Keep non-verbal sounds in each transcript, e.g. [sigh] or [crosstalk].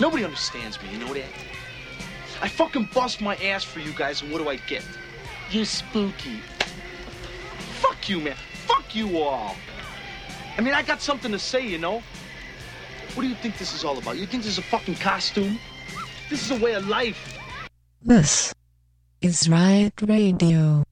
Nobody understands me, you know that? I fucking bust my ass for you guys, and what do I get? You're spooky. Fuck you, man. Fuck you all. I mean, I got something to say, you know? What do you think this is all about? You think this is a fucking costume? This is a way of life. This is Riot Radio.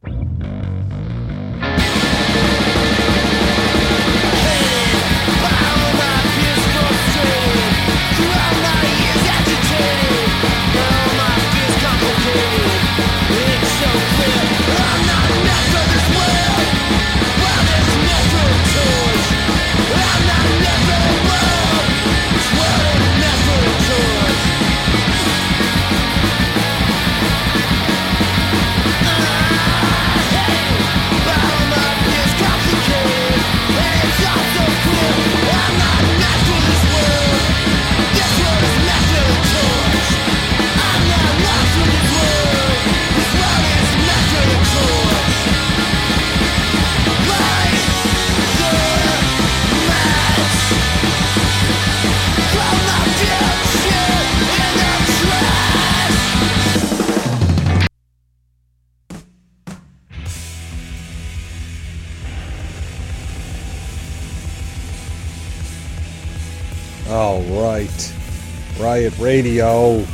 Radio.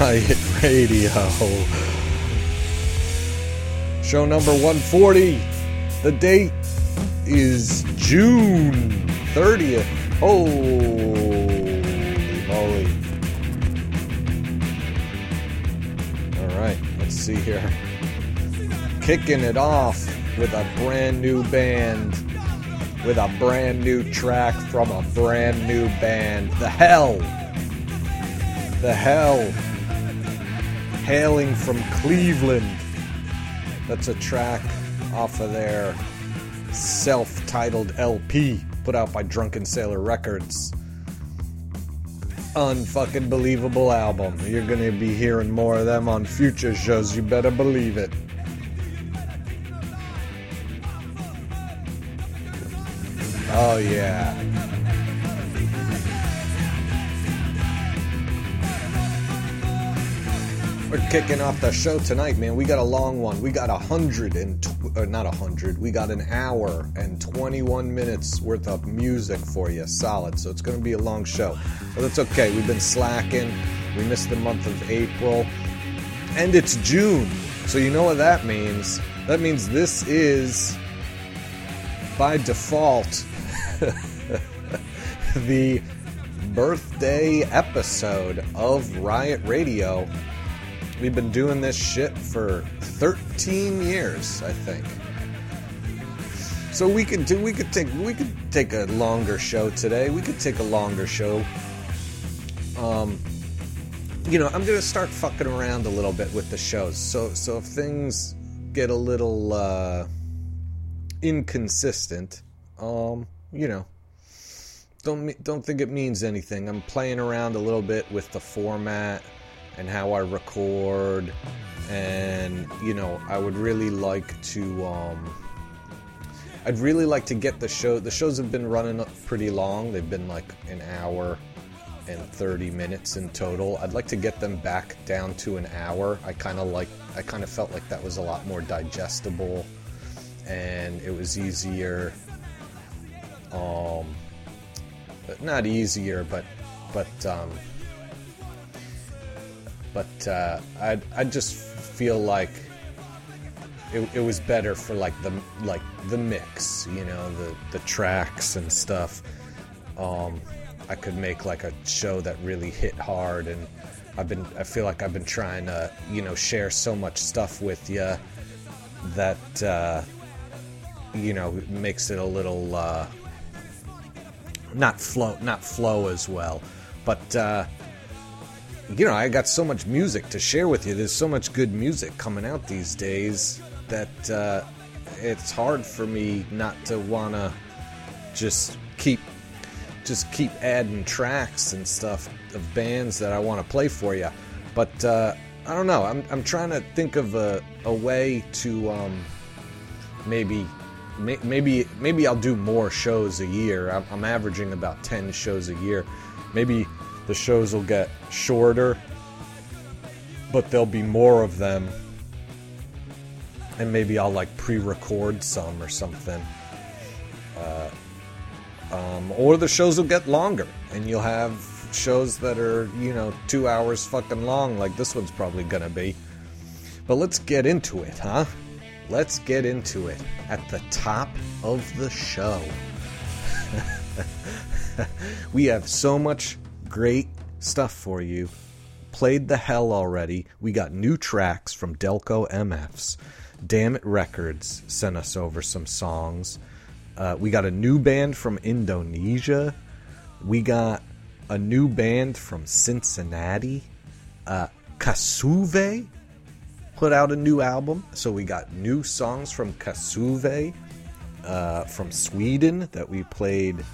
Riot Radio. Show number 140. The date is June 30th. Holy moly. All right, let's see here. Kicking it off with a brand new band with a brand new track from a brand new band. The Hell. The Hell. Hailing from Cleveland. That's a track off of their self titled LP put out by Drunken Sailor Records. Unfucking believable album. You're gonna be hearing more of them on future shows, you better believe it. Oh, yeah. We're kicking off the show tonight, man. We got a long one. We got a hundred and tw- uh, not a hundred. We got an hour and twenty-one minutes worth of music for you, solid. So it's going to be a long show, but that's okay. We've been slacking. We missed the month of April, and it's June. So you know what that means? That means this is by default [laughs] the birthday episode of Riot Radio. We've been doing this shit for 13 years, I think. So we could do we could take we could take a longer show today. We could take a longer show. Um you know, I'm going to start fucking around a little bit with the shows. So so if things get a little uh inconsistent, um, you know, don't don't think it means anything. I'm playing around a little bit with the format and how I record, and you know, I would really like to. Um, I'd really like to get the show. The shows have been running up pretty long. They've been like an hour and 30 minutes in total. I'd like to get them back down to an hour. I kind of like. I kind of felt like that was a lot more digestible, and it was easier. Um, not easier, but but um, but uh, I I just feel like it, it was better for like the like the mix, you know, the the tracks and stuff. Um, I could make like a show that really hit hard, and I've been I feel like I've been trying to you know share so much stuff with you that uh, you know makes it a little. Uh, not flow not flow as well. But uh, you know i got so much music to share with you. There's so much good music coming out these days that uh, it's hard for me not to want to just keep just keep adding tracks and stuff of bands that i want to play for you but uh, i don't know. I'm, I'm trying to think of a, a way to um, maybe may- maybe maybe I'll do more shows a year. I'm, I'm averaging about ten shows a year. Maybe the shows will get shorter, but there'll be more of them, and maybe I'll like pre-record some or something. Uh, um, or the shows will get longer, and you'll have shows that are you know two hours fucking long, like this one's probably gonna be. But let's get into it, huh? Let's get into it at the top of the show. [laughs] we have so much great stuff for you. Played the hell already. We got new tracks from Delco MFs. Damn It Records sent us over some songs. Uh, we got a new band from Indonesia. We got a new band from Cincinnati. Uh, Kasshuve put out a new album. So we got new songs from Kasshuve uh, from Sweden that we played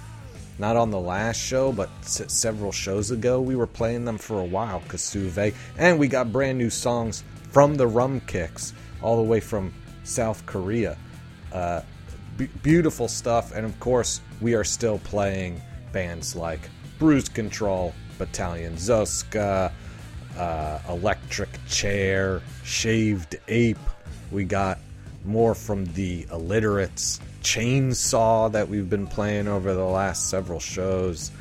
not on the last show, but s- several shows ago. We were playing them for a while, Kasshuve. And we got brand new songs from the Rumkicks, all the way from South Korea. Uh, b- beautiful stuff. And of course, we are still playing bands like Bruise Control, Battalion Zoska, uh, Electric Chair, Shaved Ape. We got more from the Illiterates, Chainsaw that we've been playing over the last several shows.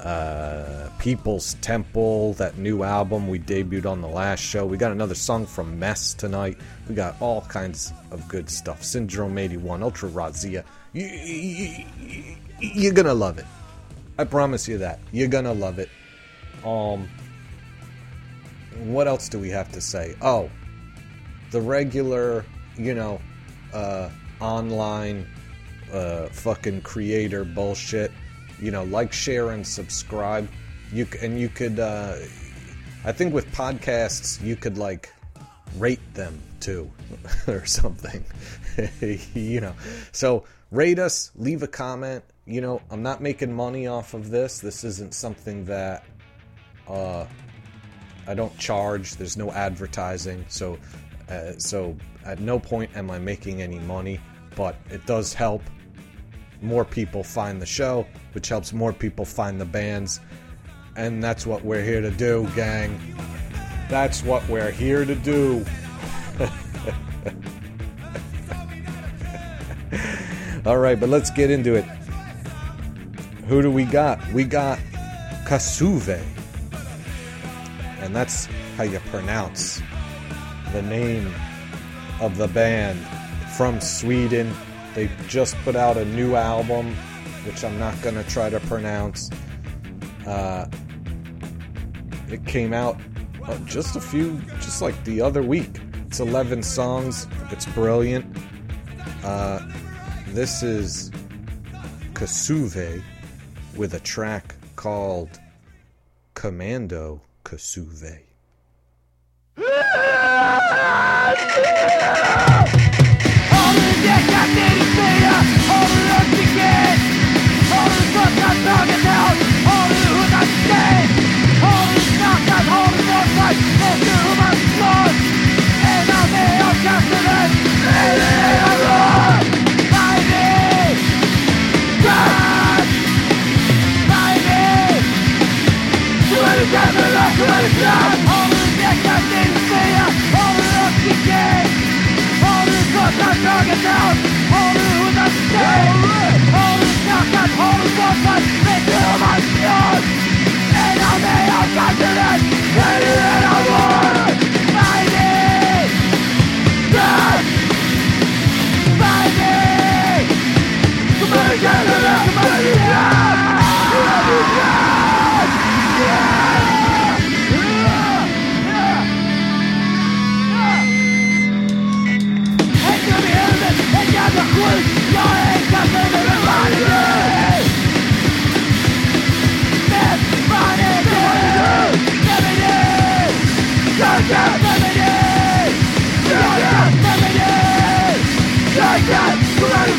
Uh, People's Temple, that new album we debuted on the last show. We got another song from Mess tonight. We got all kinds of good stuff. Syndrome 81, Ultra Razzia. You, you, you're gonna love it. I promise you that. You're gonna love it. Um, what else do we have to say? Oh, the regular, you know, uh, online uh, fucking creator bullshit. You know, like, share, and subscribe. You and you could. Uh, I think with podcasts, you could like rate them too, [laughs] or something. [laughs] you know, so rate us, leave a comment. You know, I'm not making money off of this. This isn't something that uh, I don't charge. There's no advertising, so uh, so at no point am I making any money. But it does help more people find the show, which helps more people find the bands, and that's what we're here to do, gang. That's what we're here to do. [laughs] All right, but let's get into it. Who do we got? We got Kasshuve. And that's how you pronounce the name of the band from Sweden. They just put out a new album, which I'm not going to try to pronounce. Uh, it came out uh, just a few, just like the other week. It's 11 songs. It's brilliant. Uh, this is Kasshuve with a track called Kommando Kasshuve. On the deck,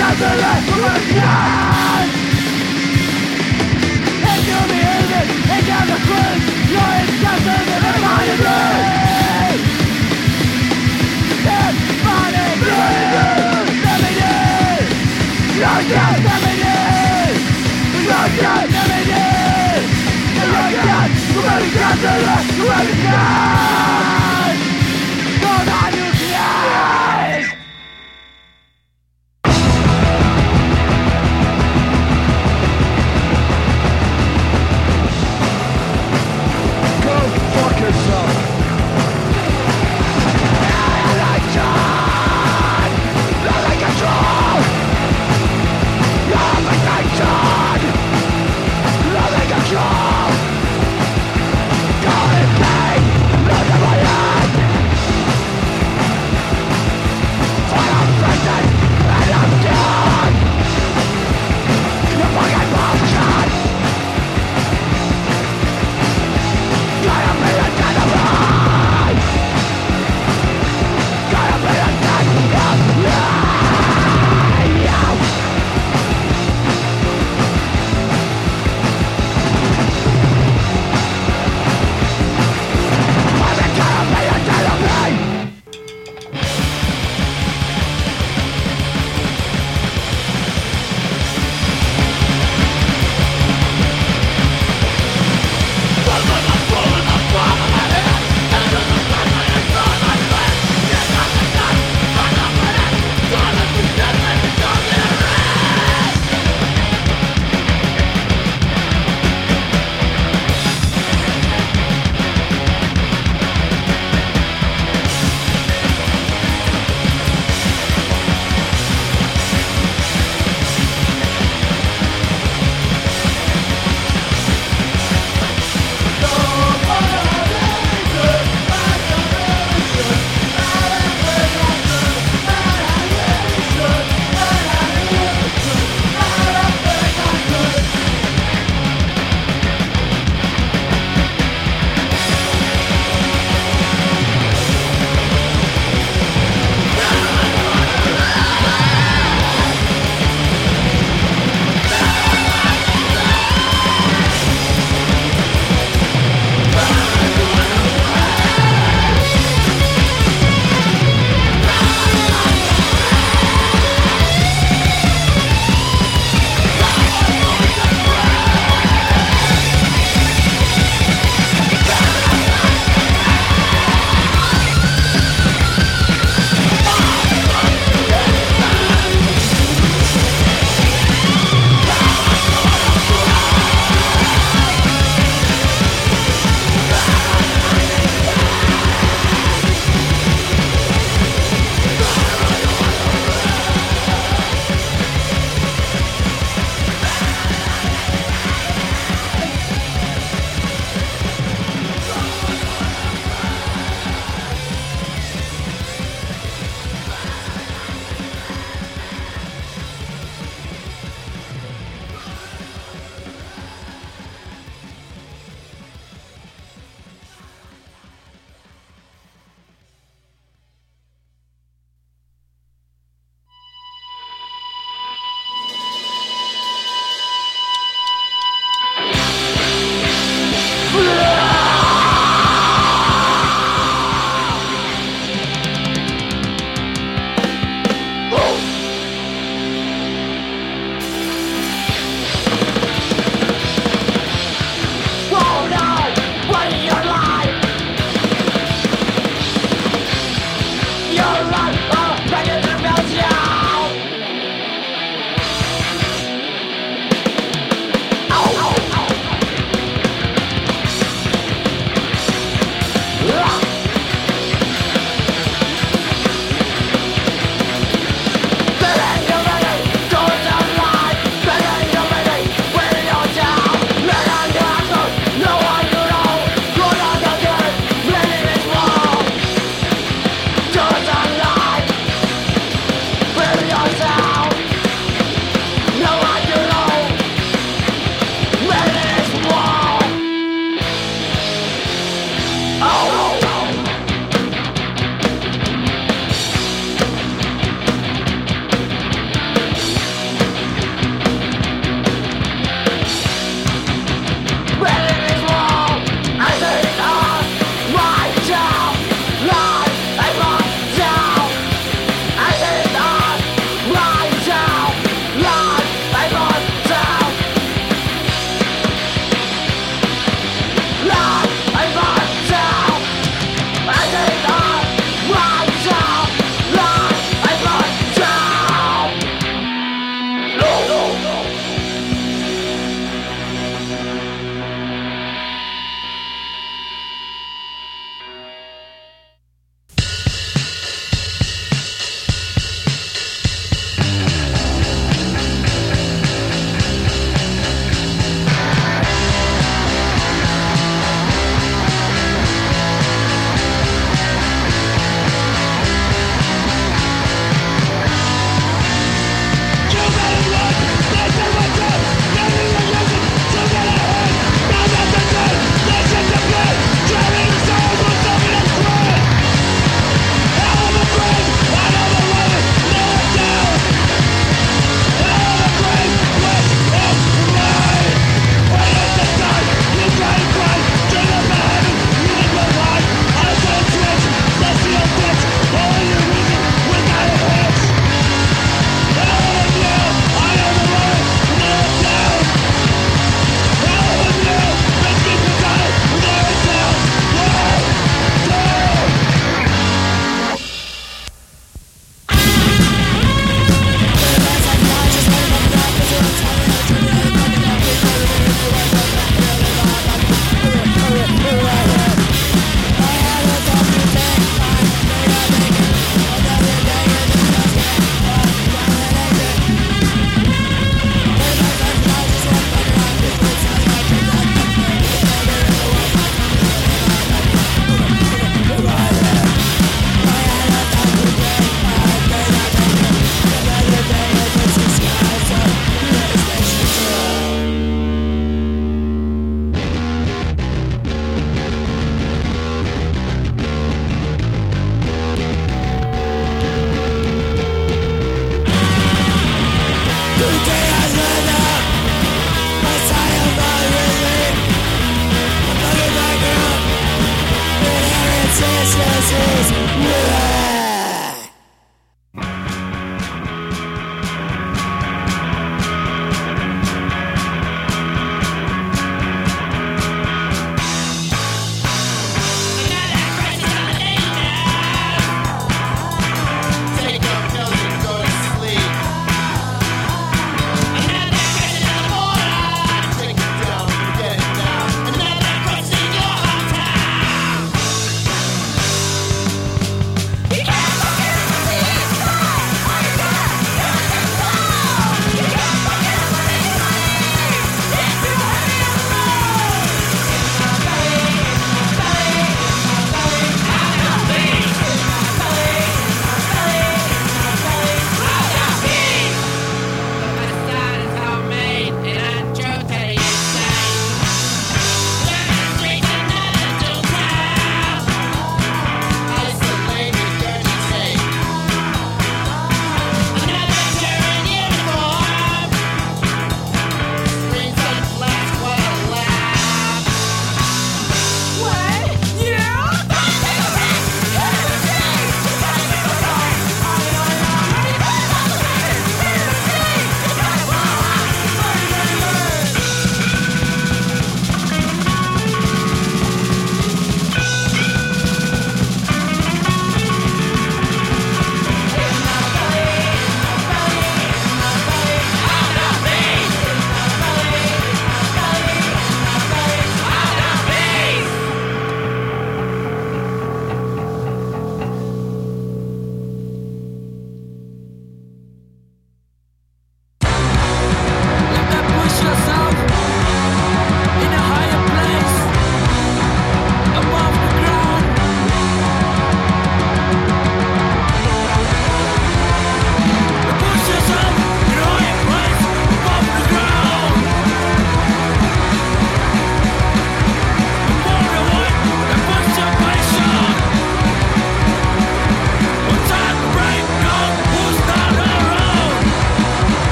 America!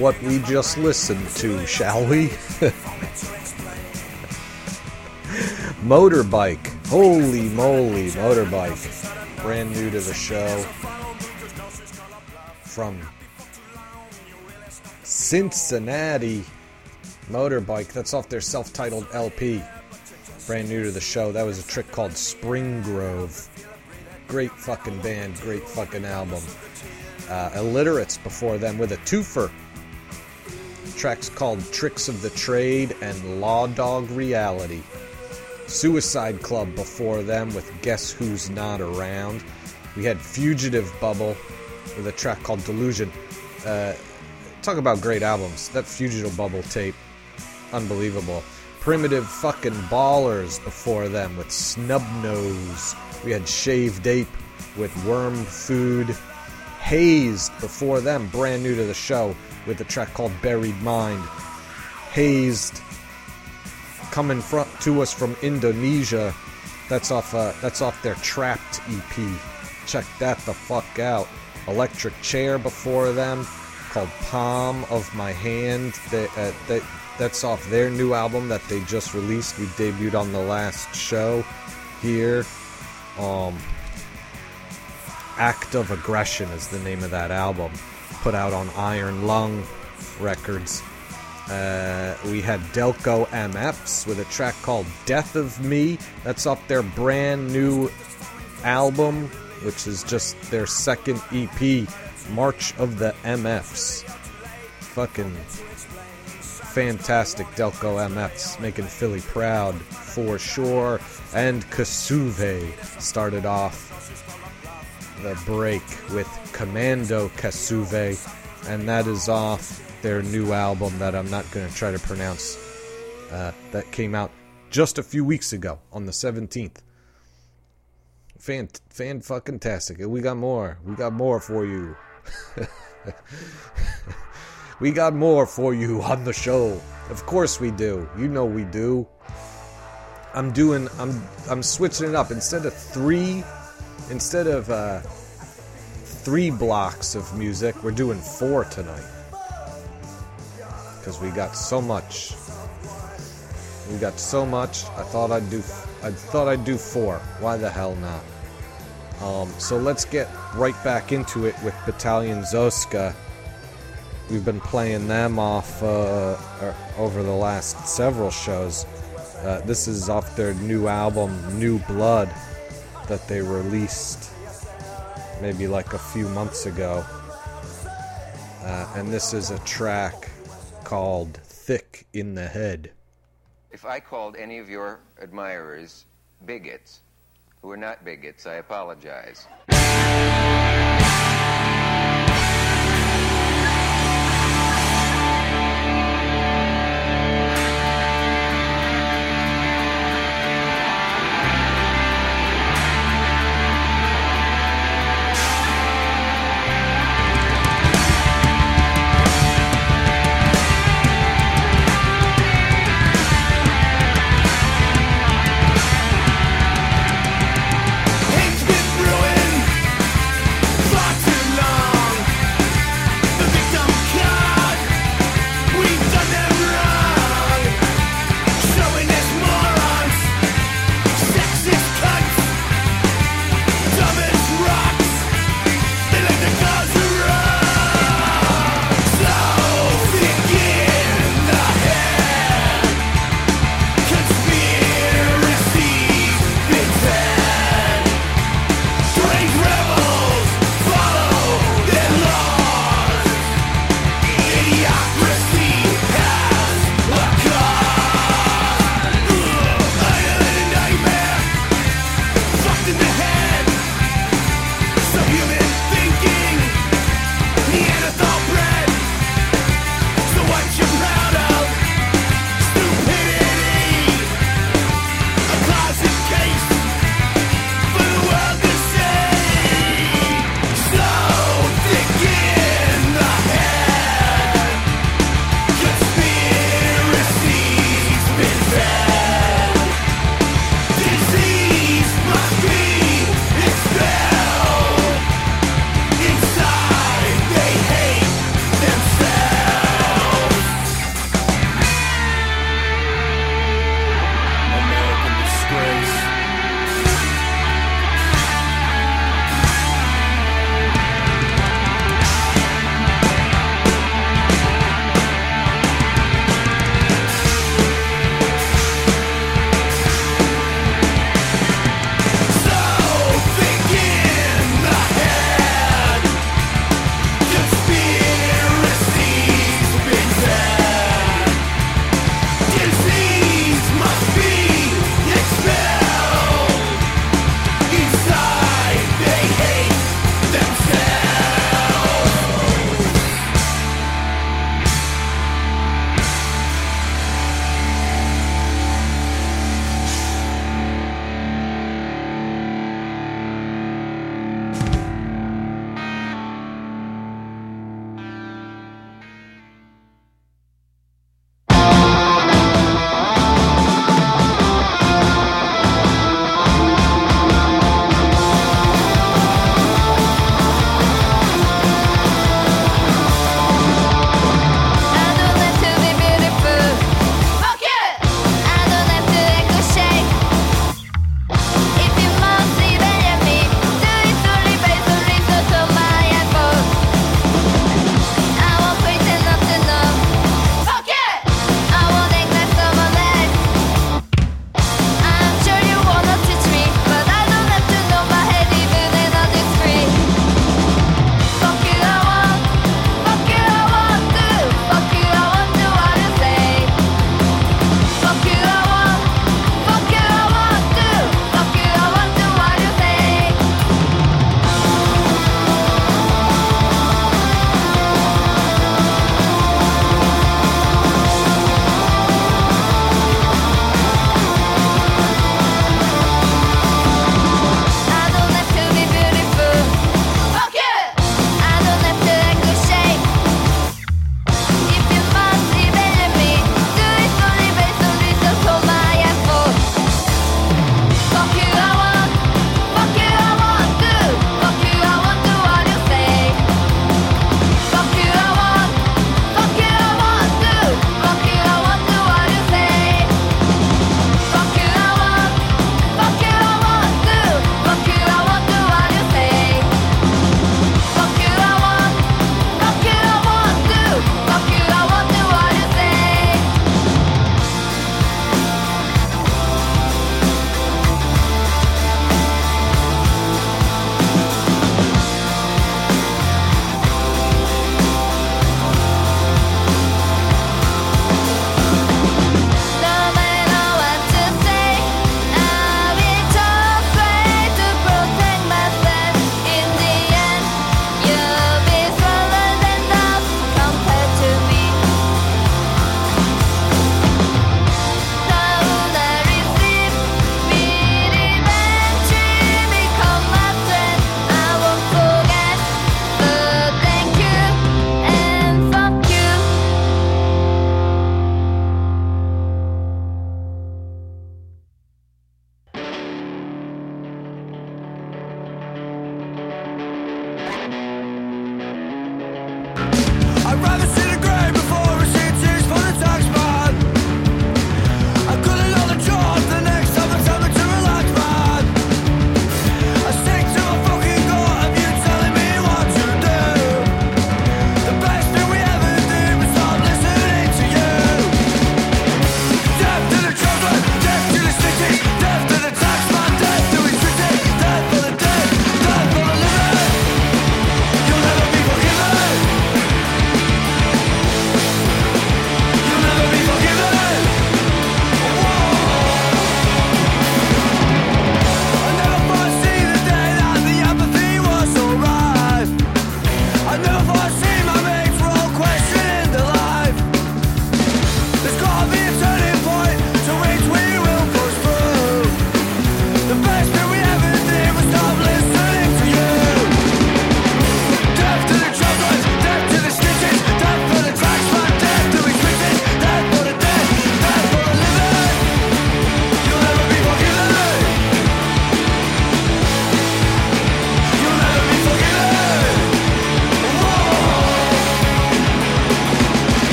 What we just listened to, shall we? [laughs] Motorbike. Holy moly, Motorbike. Brand new to the show. From Cincinnati. Motorbike. That's off their self titled LP. Brand new to the show. That was a trick called Spring Grove. Great fucking band, great fucking album. Uh, Illiterates before them with a twofer. Tracks called Tricks of the Trade and Law Dog Reality. Suicide Club before them with Guess Who's Not Around. We had Fugitive Bubble with a track called Delusion. Uh, talk about great albums. That Fugitive Bubble tape, unbelievable. Primitive fucking Ballers before them with Snub Nose. We had Shaved Ape with Worm Food. Hazed before them, brand new to the show, with a track called Buried Mind. Hazed coming from, to us from Indonesia. That's off. Uh, that's off their Trapped EP. Check that the fuck out. Electric Chair before them, called Palm of My Hand. They, uh, they, that's off their new album that they just released. We debuted on the last show here. Um, Act of Aggression is the name of that album, put out on Iron Lung Records. Uh, we had Delco MFs with a track called Death of Me. That's off their brand new album, which is just their second EP, March of the MFs. Fucking fantastic Delco MFs, making Philly proud for sure. And Kasshuve started off the break with Kommando Kasshuve, and that is off their new album that I'm not going to try to pronounce. Uh, that came out just a few weeks ago on the 17th. Fan, fan fucking tastic. We got more. We got more for you. [laughs] we got more for you on the show. Of course we do. You know we do. I'm doing. I'm. I'm switching it up. Instead of three, instead of uh, three blocks of music, we're doing four tonight because we got so much. We got so much. I thought I'd do. I thought I'd do four. Why the hell not? Um, so let's get right back into it with Battalion Zoska. We've been playing them off uh, over the last several shows. Uh, this is off their new album, New Blood, that they released maybe like a few months ago. Uh, and this is a track called Thick in the Head. If I called any of your admirers bigots, who are not bigots, I apologize.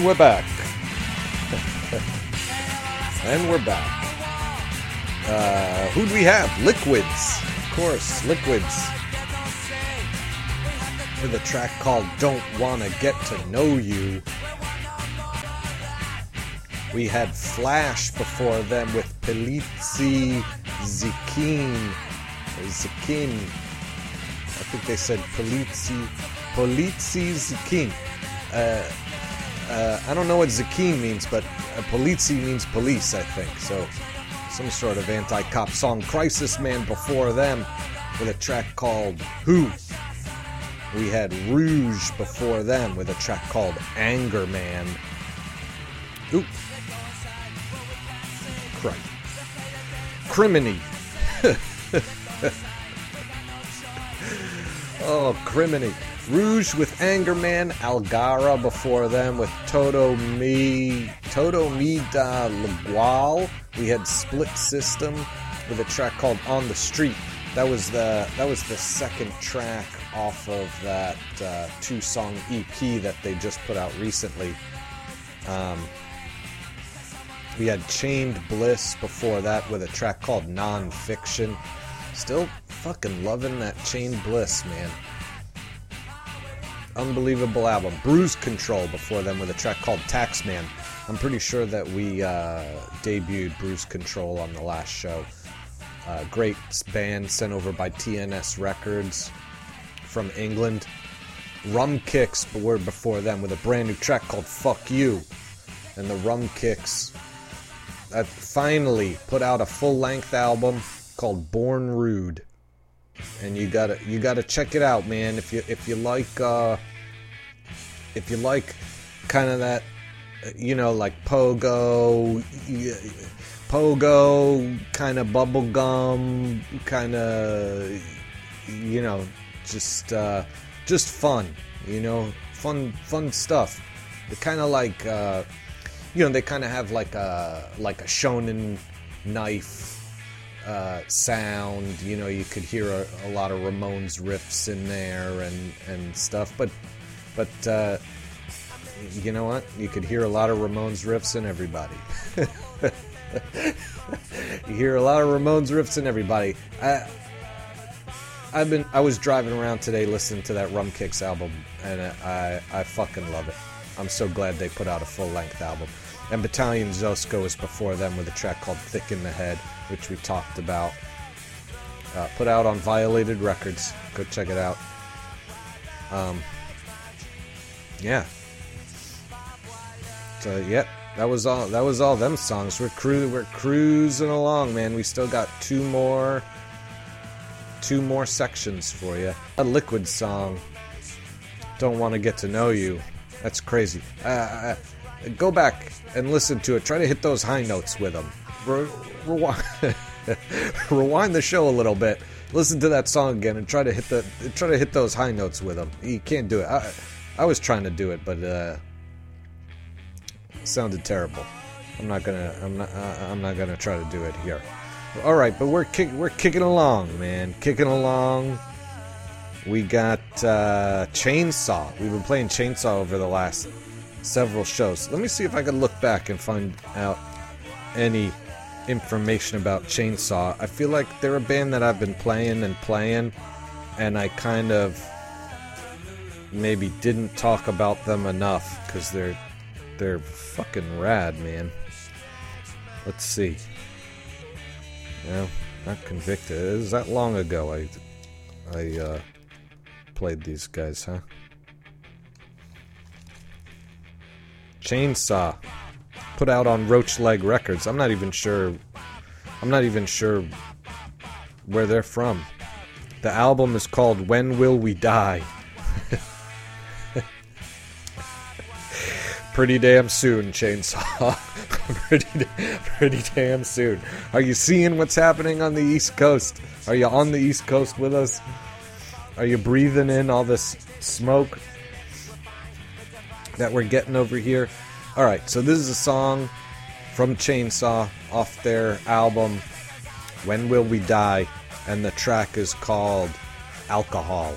And we're back. and we're back. Uh, who do we have? Liquids. Of course, Liquids. With a track called Don't Wanna Get to Know You. We had Flash before them with Pelizzi Zikin. Zikin. I think they said Polizzi. Polizzi Zikin. Uh, uh, I don't know what Zakin means, but uh, Polizzi means police, I think. So, some sort of anti cop song. Crisis Man before them with a track called Who. We had Rouge before them with a track called Anger Man. Oop. Crap. Criminy. [laughs] oh, Criminy. Rouge with Anger Man, Algara before them with Toto Mi Toto Mi da Lagual. We had Split System with a track called On the Street. That was the that was the second track off of that uh, two song EP that they just put out recently. Um, we had Chained Bliss before that with a track called Non-Fiction. Still fucking loving that Chained Bliss, man unbelievable album. Bruise Control before them with a track called Taxman. I'm pretty sure that we uh, debuted Bruise Control on the last show. Uh, great band sent over by TNS Records from England. Rumkicks were before them with a brand new track called Fuck You. And the Rumkicks uh, finally put out a full length album called Born Rude and you gotta you gotta check it out, man. If you if you like uh, if you like kind of that, you know, like pogo, pogo kind of bubblegum, kind of, you know, just uh, just fun, you know, fun fun stuff. They kind of like, uh, you know, they kind of have like a like a shonen knife uh, sound. You know, you could hear a, a, lot of Ramones riffs in there and and stuff. But but uh, you know what? You could hear a lot of Ramones riffs in everybody. [laughs] you hear a lot of Ramones riffs in everybody. I, I've been I was driving around today listening to that Rumkicks album, and I I fucking love it. I'm so glad they put out a full length album. And Battalion Zoska was before them with a track called Thick in the Head which we talked about. Uh, put out on Violated Records. Go check it out. Um, yeah. So yeah, that was all. That was all them songs. We're cru- we're cruising along, man. We still got two more, two more sections for you. A liquid song. Don't want to get to know you. That's crazy. Uh, uh go back and listen to it. Try to hit those high notes with them re- rewind, [laughs] rewind the show a little bit. Listen to that song again and try to hit the try to hit those high notes with them. You can't do it. I, I was trying to do it, but uh, it sounded terrible. I'm not gonna. I'm not. Uh, I'm not gonna try to do it here. All right, but we're kick, we're kicking along, man. Kicking along. We got uh, Chainsaw. We've been playing Chainsaw over the last several shows. Let me see if I can look back and find out any information about Chainsaw. I feel like they're a band that I've been playing and playing, and I kind of maybe didn't talk about them enough because they're they're fucking rad, man. Let's see. Well, not convicted. It was that long ago I I uh, played these guys, huh? Chainsaw put out on Roachleg Records. I'm not even sure. I'm not even sure where they're from. The album is called When Will We Die? [laughs] pretty damn soon, Chainsaw. [laughs] pretty, pretty damn soon. Are you seeing what's happening on the East Coast? Are you on the East Coast with us? Are you breathing in all this smoke that we're getting over here? All right, so this is a song from Chainsaw off their album When Will We Die, and the track is called Alcohol.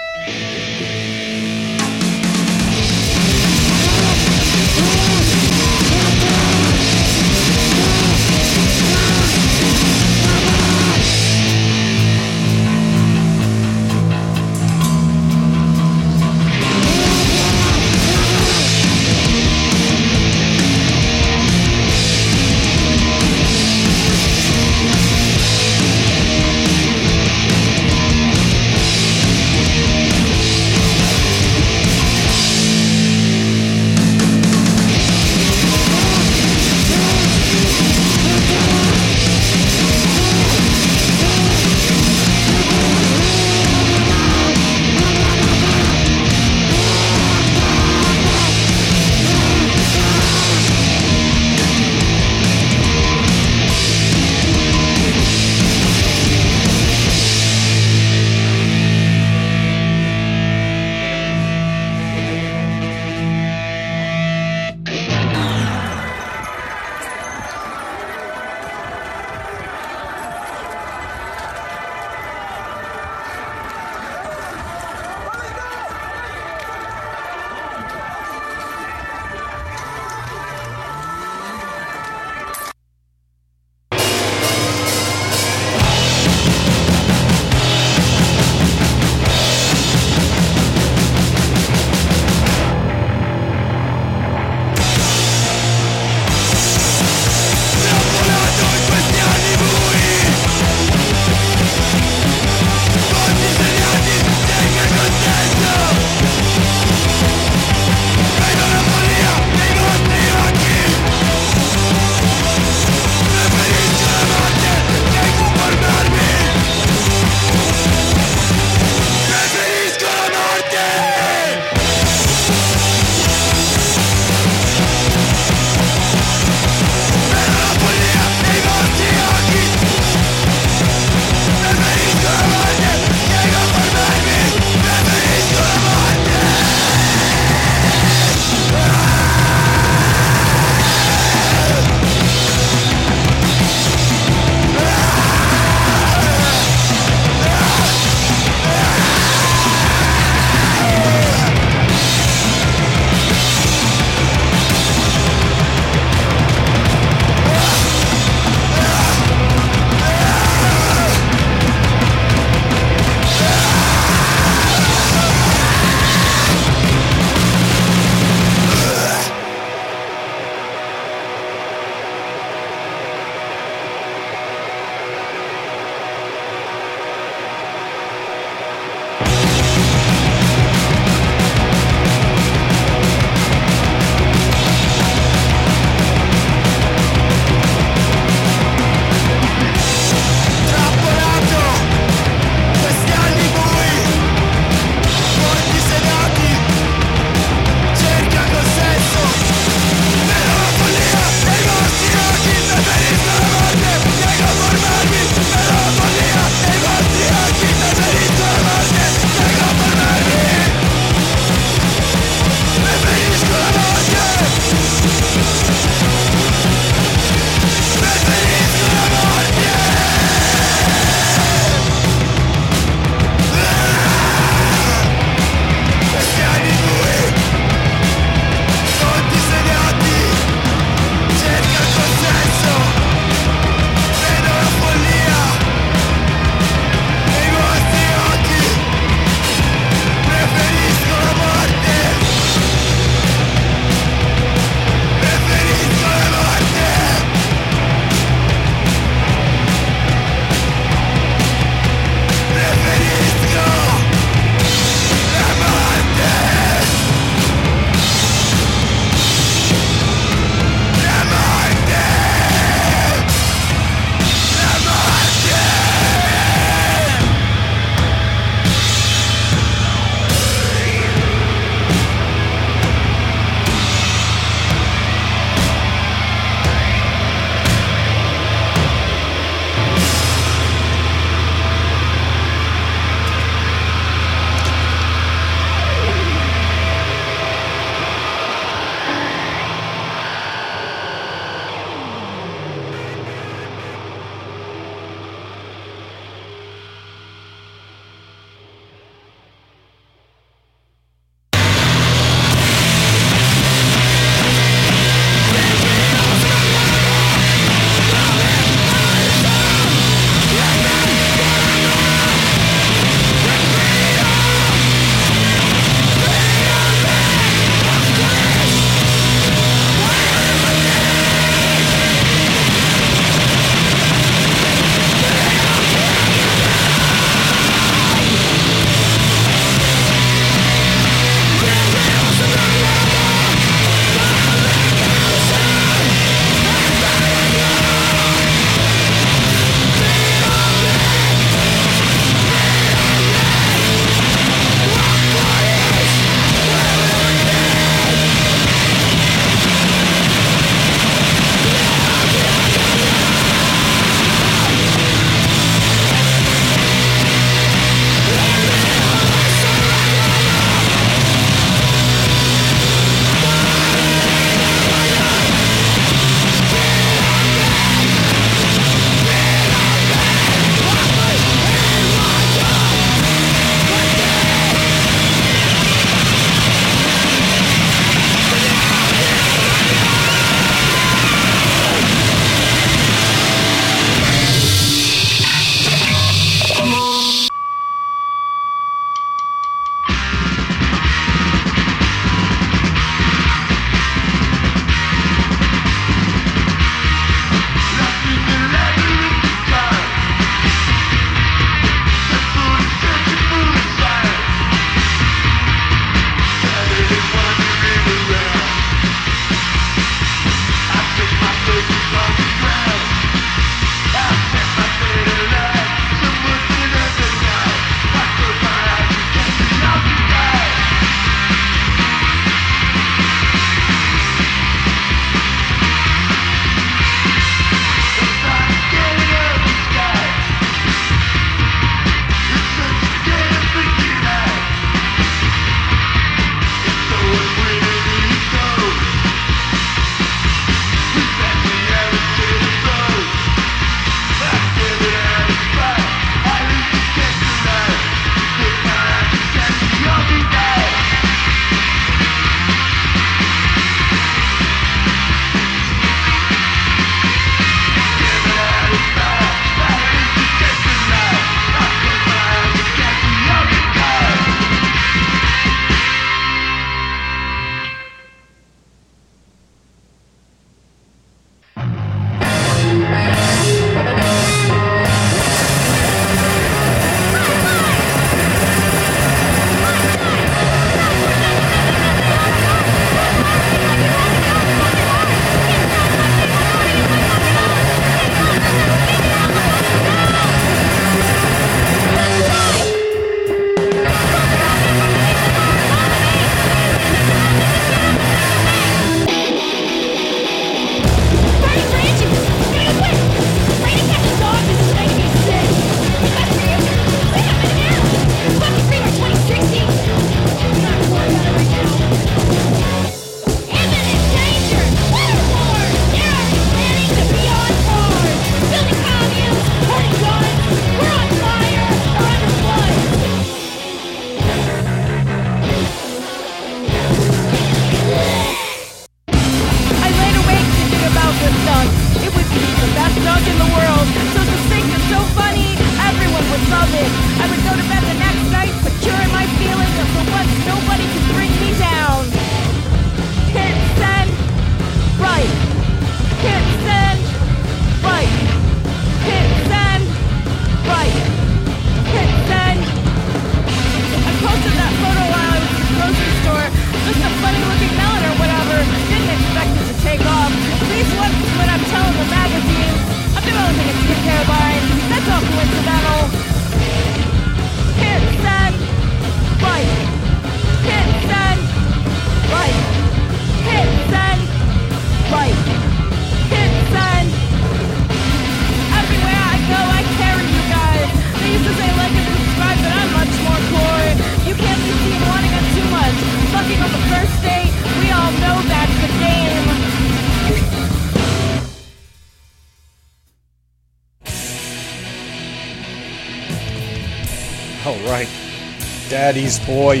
Daddy's Boy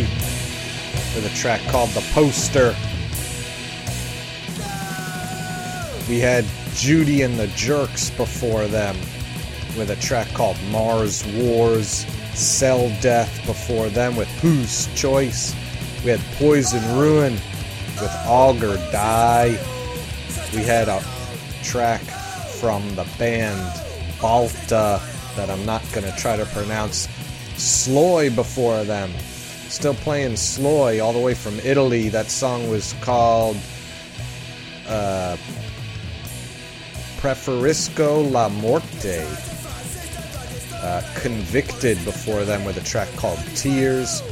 with a track called The Poster. We had Judy and the Jerks before them with a track called Mars Wars. Cell Death before them with Whose Choice. We had Poison Ruin with Augur Die. We had a track from the band Balta that I'm not going to try to pronounce. SLOI before them. Still playing SLOI all the way from Italy. That song was called uh, Preferisco la Morte. Uh, Convicted before them with a track called Tears.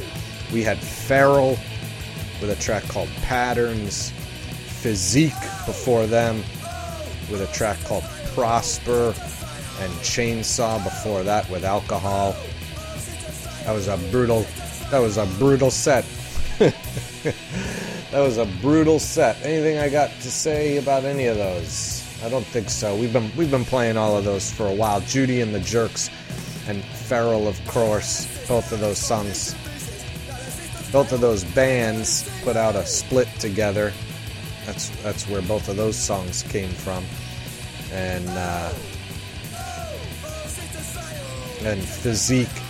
We had Feral with a track called Patterns. Physique before them with a track called Prosper. And Chainsaw before that with Alcohol. That was a brutal. That was a brutal set. [laughs] that was a brutal set. Anything I got to say about any of those? I don't think so. We've been we've been playing all of those for a while. Judy and the Jerks and Feral, of course. Both of those songs. Both of those bands put out a split together. That's that's where both of those songs came from. And uh, and Physique.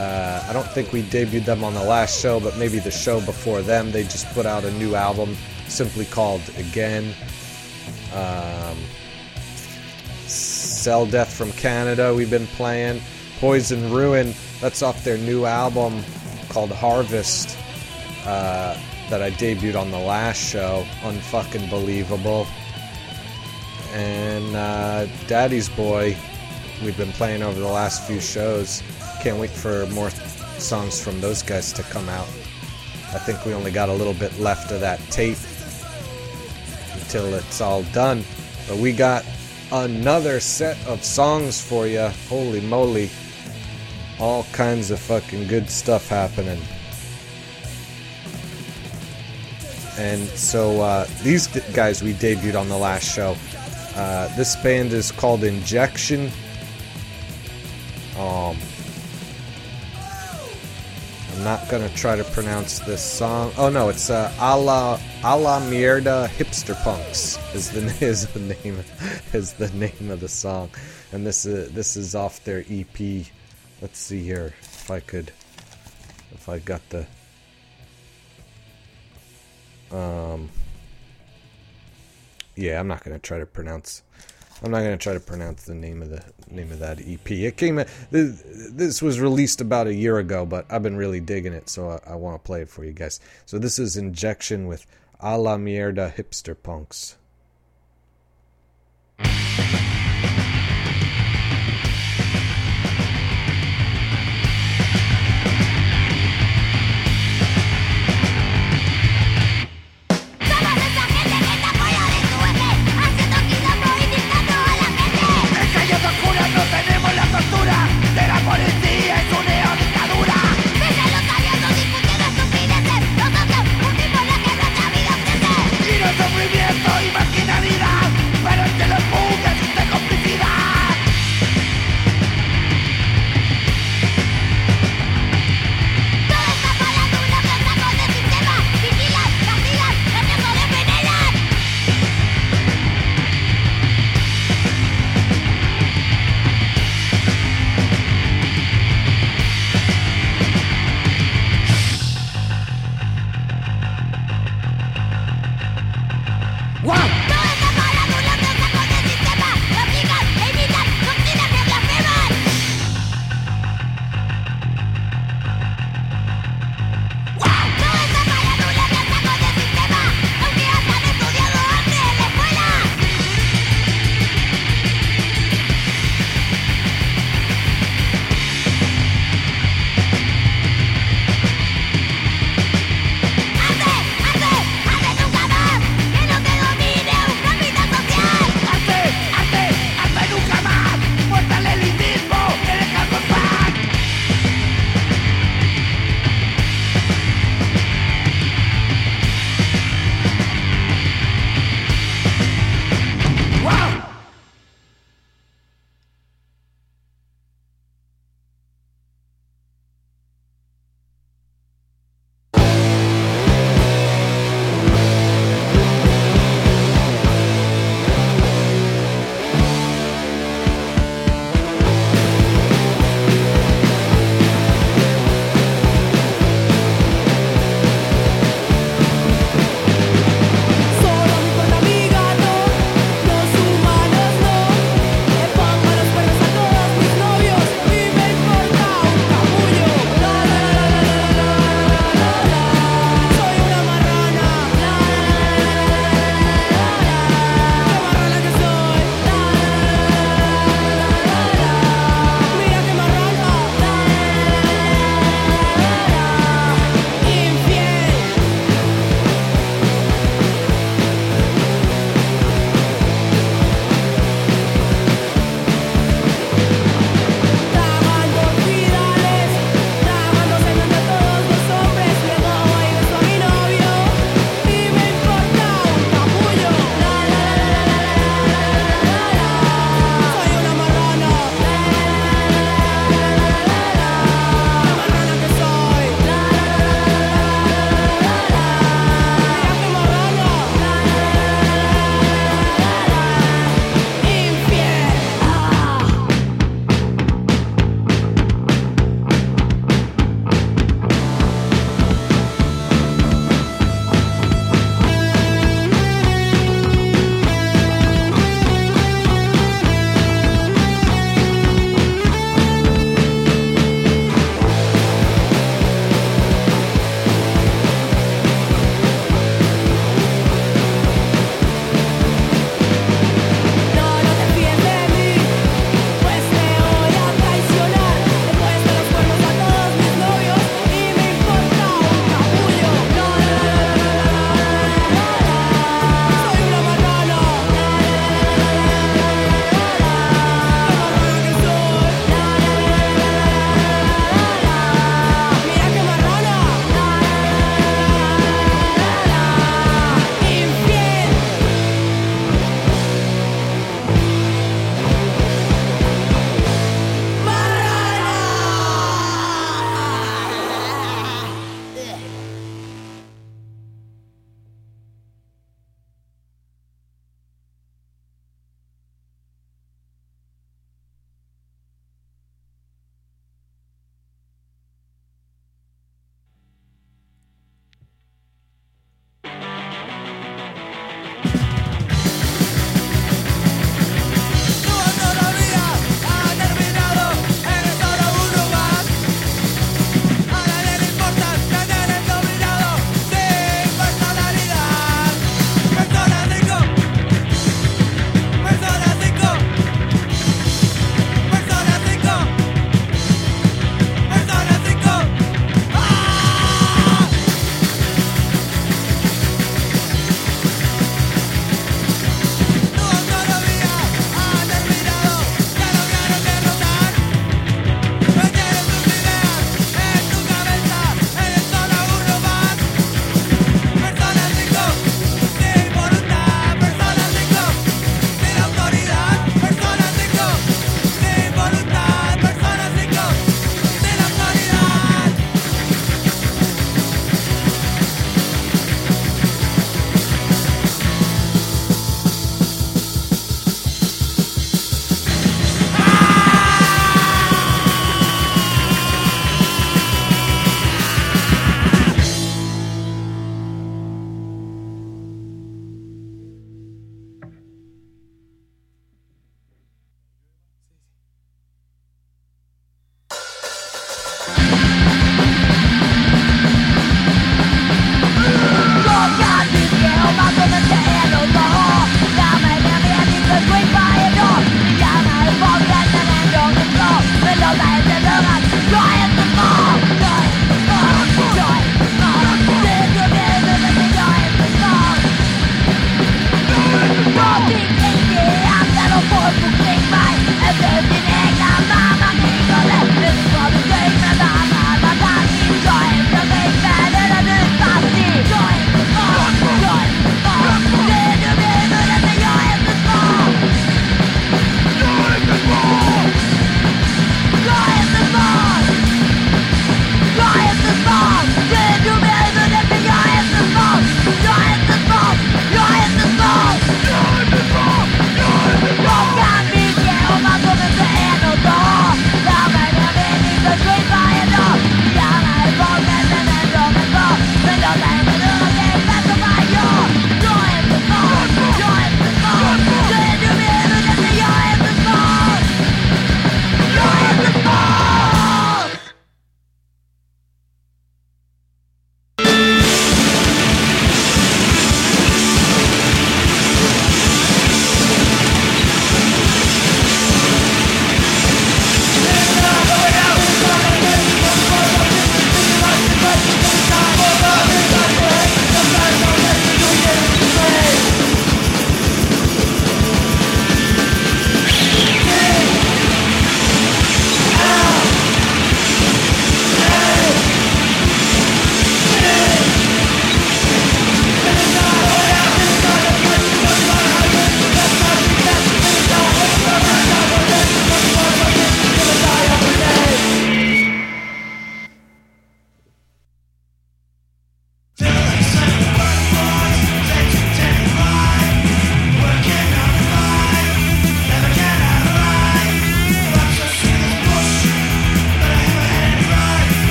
Uh, I don't think we debuted them on the last show, but maybe the show before them. They just put out a new album simply called Again. Um, Cell Death from Canada, we've been playing. Poison Ruin, that's off their new album called Harvest uh, that I debuted on the last show. Unfucking believable. And uh, Daddy's Boy, we've been playing over the last few shows. Can't wait for more songs from those guys to come out. I think we only got a little bit left of that tape until it's all done. But we got another set of songs for you. Holy moly. All kinds of fucking good stuff happening. And so uh, these guys we debuted on the last show. Uh, this band is called Injection. Um, Not gonna try to pronounce this song. Oh no, it's uh, a la a la mierda hipster punks is the [laughs] is the name is the name of the song, and this is this is off their EP. Let's see here if I could if I got the um yeah I'm not gonna try to pronounce I'm not gonna try to pronounce the name of the name of that EP. It came. This, this was released about a year ago, but I've been really digging it, so I, I want to play it for you guys. So this is Injection with A la Mierda Hipster Punks.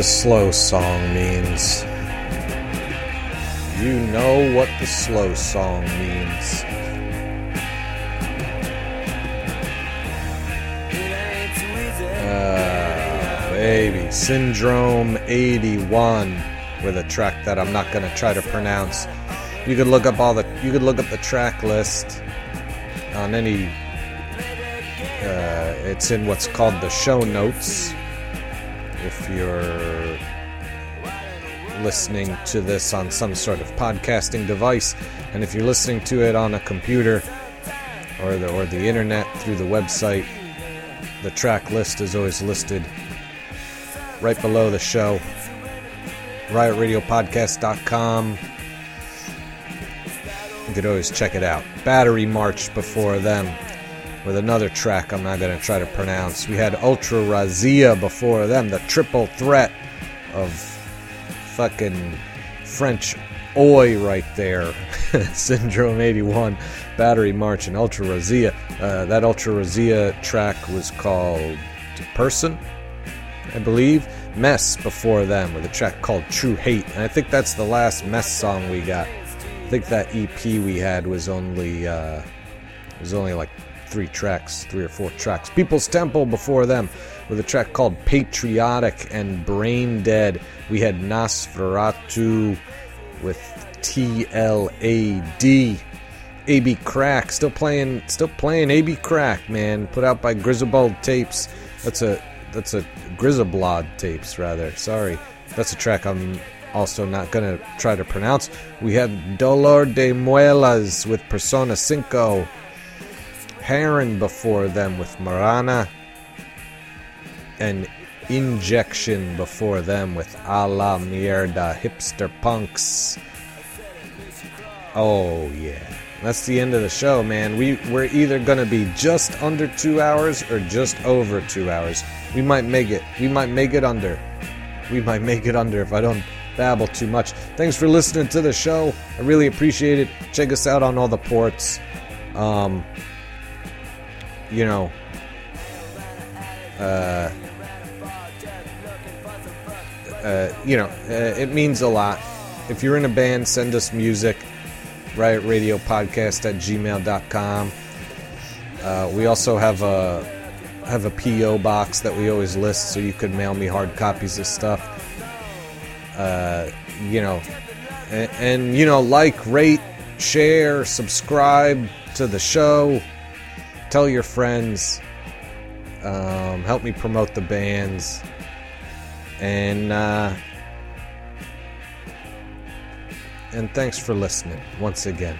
The slow song means. You know what the slow song means. Uh, baby. Syndrome 81 with a track that I'm not going to try to pronounce. You could look up all the you could look up the track list on any uh, it's in what's called the show notes if you're listening to this on some sort of podcasting device and if you're listening to it on a computer or the or the internet through the website the track list is always listed right below the show. riotradiopodcast.com you could always check it out. Battery march before them with another track I'm not going to try to pronounce. We had Ultra Razzia before them, the triple threat of fucking French oi right there. [laughs] Syndrome 81, Battery March, and Ultra Razzia. Uh, that Ultra Razzia track was called Person, I believe. Mess before them with a track called True Hate. And I think that's the last Mess song we got. I think that EP we had was only uh, was only like three tracks, three or four tracks. People's Temple before them with a track called Patriotic and Brain Dead. We had Nosferatu with TLAD. AB Kräk still playing still playing AB Kräk, man. Put out by Grizzlebald Tapes. That's a that's a Grizzleblod Tapes rather. Sorry. That's a track I'm also not gonna try to pronounce. We have Dolor de Muelas with Persona 5. Haren before them with Marrana, and Injection before them with A la Mierda Hipster Punks. Oh yeah, that's the end of the show, man. We we're either gonna be just under two hours or just over two hours. We might make it. We might make it under. We might make it under if I don't babble too much. Thanks for listening to the show. I really appreciate it. Check us out on all the ports. Um, you know, uh, uh, you know, uh, it means a lot. If you're in a band, send us music. Riot Radio Podcast at gmail.com. Uh, we also have a have a PO box that we always list, so you could mail me hard copies of stuff. Uh, you know, and, and you know, like, rate, share, subscribe to the show tell your friends um, help me promote the bands. And uh, and thanks for listening once again.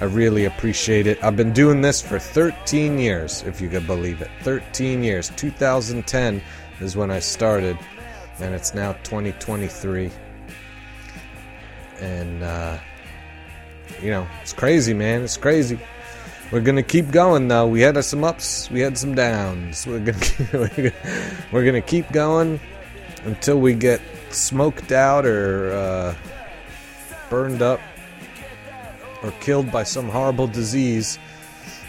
I really appreciate it. I've been doing this for 13 years if you could believe it. 13 years. 2010 is when i started and it's now 2023 and uh, you know it's crazy man. It's crazy we're gonna keep going though. We had some ups, we had some downs. We're gonna [laughs] keep, we're gonna keep going until we get smoked out or uh, burned up or killed by some horrible disease,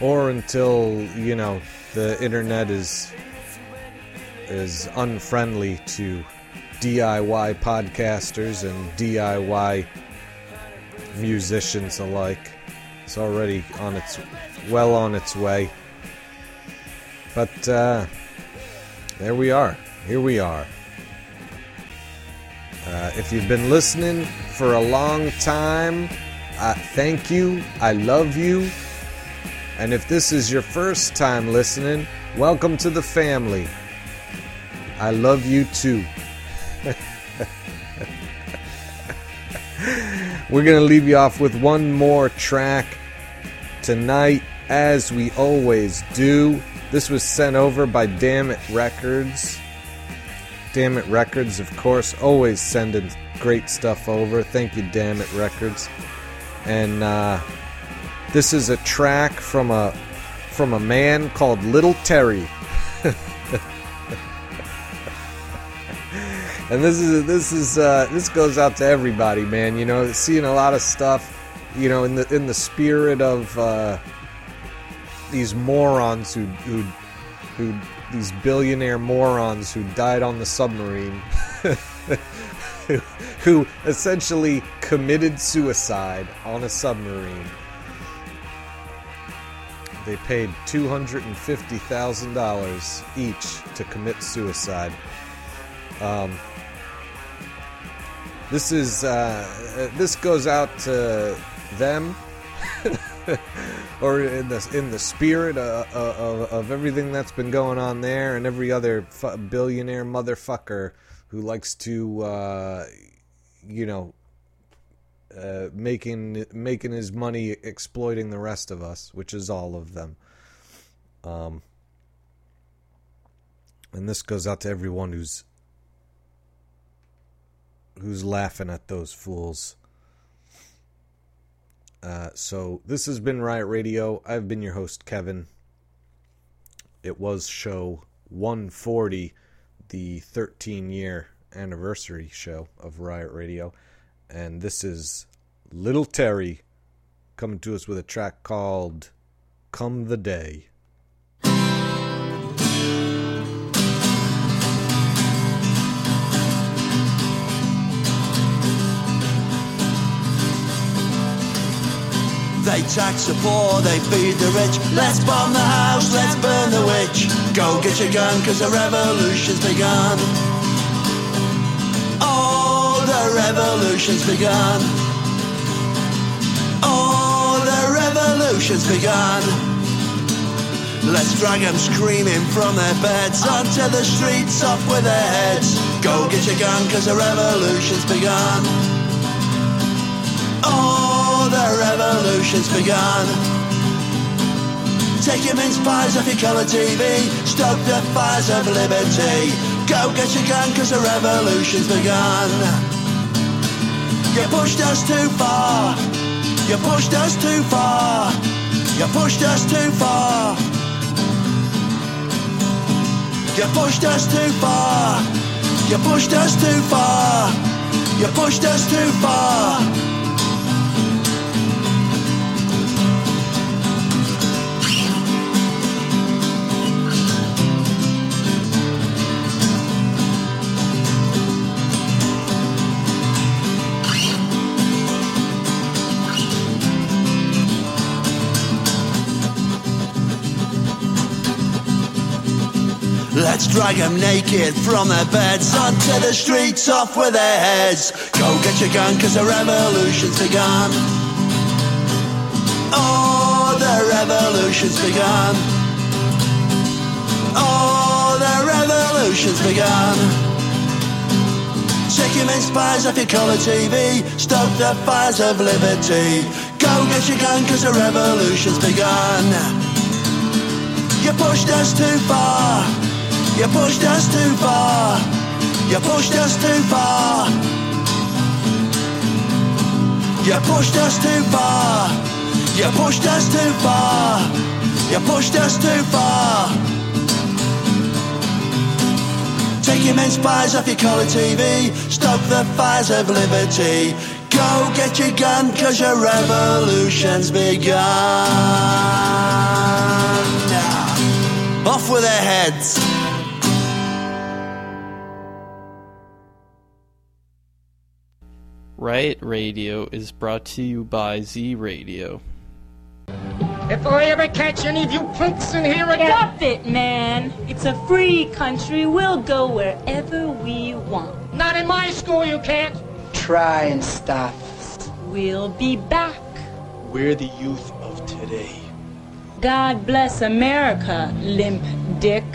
or until you know the internet is is unfriendly to DIY podcasters and DIY musicians alike. It's already on its well on its way. But uh, there we are. Here we are. Uh, if you've been listening for a long time, uh, thank you. I love you. And if this is your first time listening, welcome to the family. I love you too. [laughs] We're going to leave you off with one more track tonight, as we always do. This was sent over by Damn It Records. Damn It Records, of course, always sending great stuff over. Thank you, Damn It Records. And uh, this is a track from a from a man called Little Terry. [laughs] and this is this is uh, this goes out to everybody, man. You know, seeing a lot of stuff, you know, in the in the spirit of uh, these morons who who who these billionaire morons who died on the submarine. who, [laughs] who essentially committed suicide on a submarine. They paid $250,000 each to commit suicide. Um, this is uh, this goes out to them, [laughs] [laughs] or in the in the spirit of, of, of everything that's been going on there, and every other fu- billionaire motherfucker who likes to, uh, you know, uh, making making his money exploiting the rest of us, which is all of them. Um, and this goes out to everyone who's who's laughing at those fools. Uh, so this has been Riot Radio. I've been your host Kevin. It was show 140, the 13 year anniversary show of Riot Radio, and this is Little Terry coming to us with a track called "Come the Day." They tax the poor, they feed the rich. Let's bomb the house, let's burn the witch. Go get your gun, cause the revolution's begun. Oh, the revolution's begun. Oh, the revolution's begun. Let's drag 'em screaming from their beds onto the streets, off with their heads. Go get your gun, cause the revolution's begun. Oh, the revolution's begun. Take your mince pies off your colour TV, stoke the fires of liberty. Go get your gun, cause the revolution's begun. You pushed us too far, you pushed us too far, you pushed us too far. You pushed us too far, you pushed us too far, you pushed us too far. Let's drag 'em naked from their beds onto the streets, off with their heads. Go get your gun, cause the revolution's begun. Oh, the revolution's begun. Oh, the revolution's begun. Take your mince pies off your colour TV, stoke the fires of liberty. Go get your gun, cause the revolution's begun. You pushed us too far. You pushed us too far. You pushed us too far. You pushed us too far. You pushed us too far. You pushed us too far. Take your mince pies off your colour TV. Stop the fires of liberty. Go get your gun, cause your revolution's begun. Off with their heads. Riot Radio is brought to you by Z Radio. If I ever catch any of you punks in here again. Stop it, man. It's a free country. We'll go wherever we want. Not in my school, you can't. Try and stop us. We'll be back. We're the youth of today. God bless America, limp dick.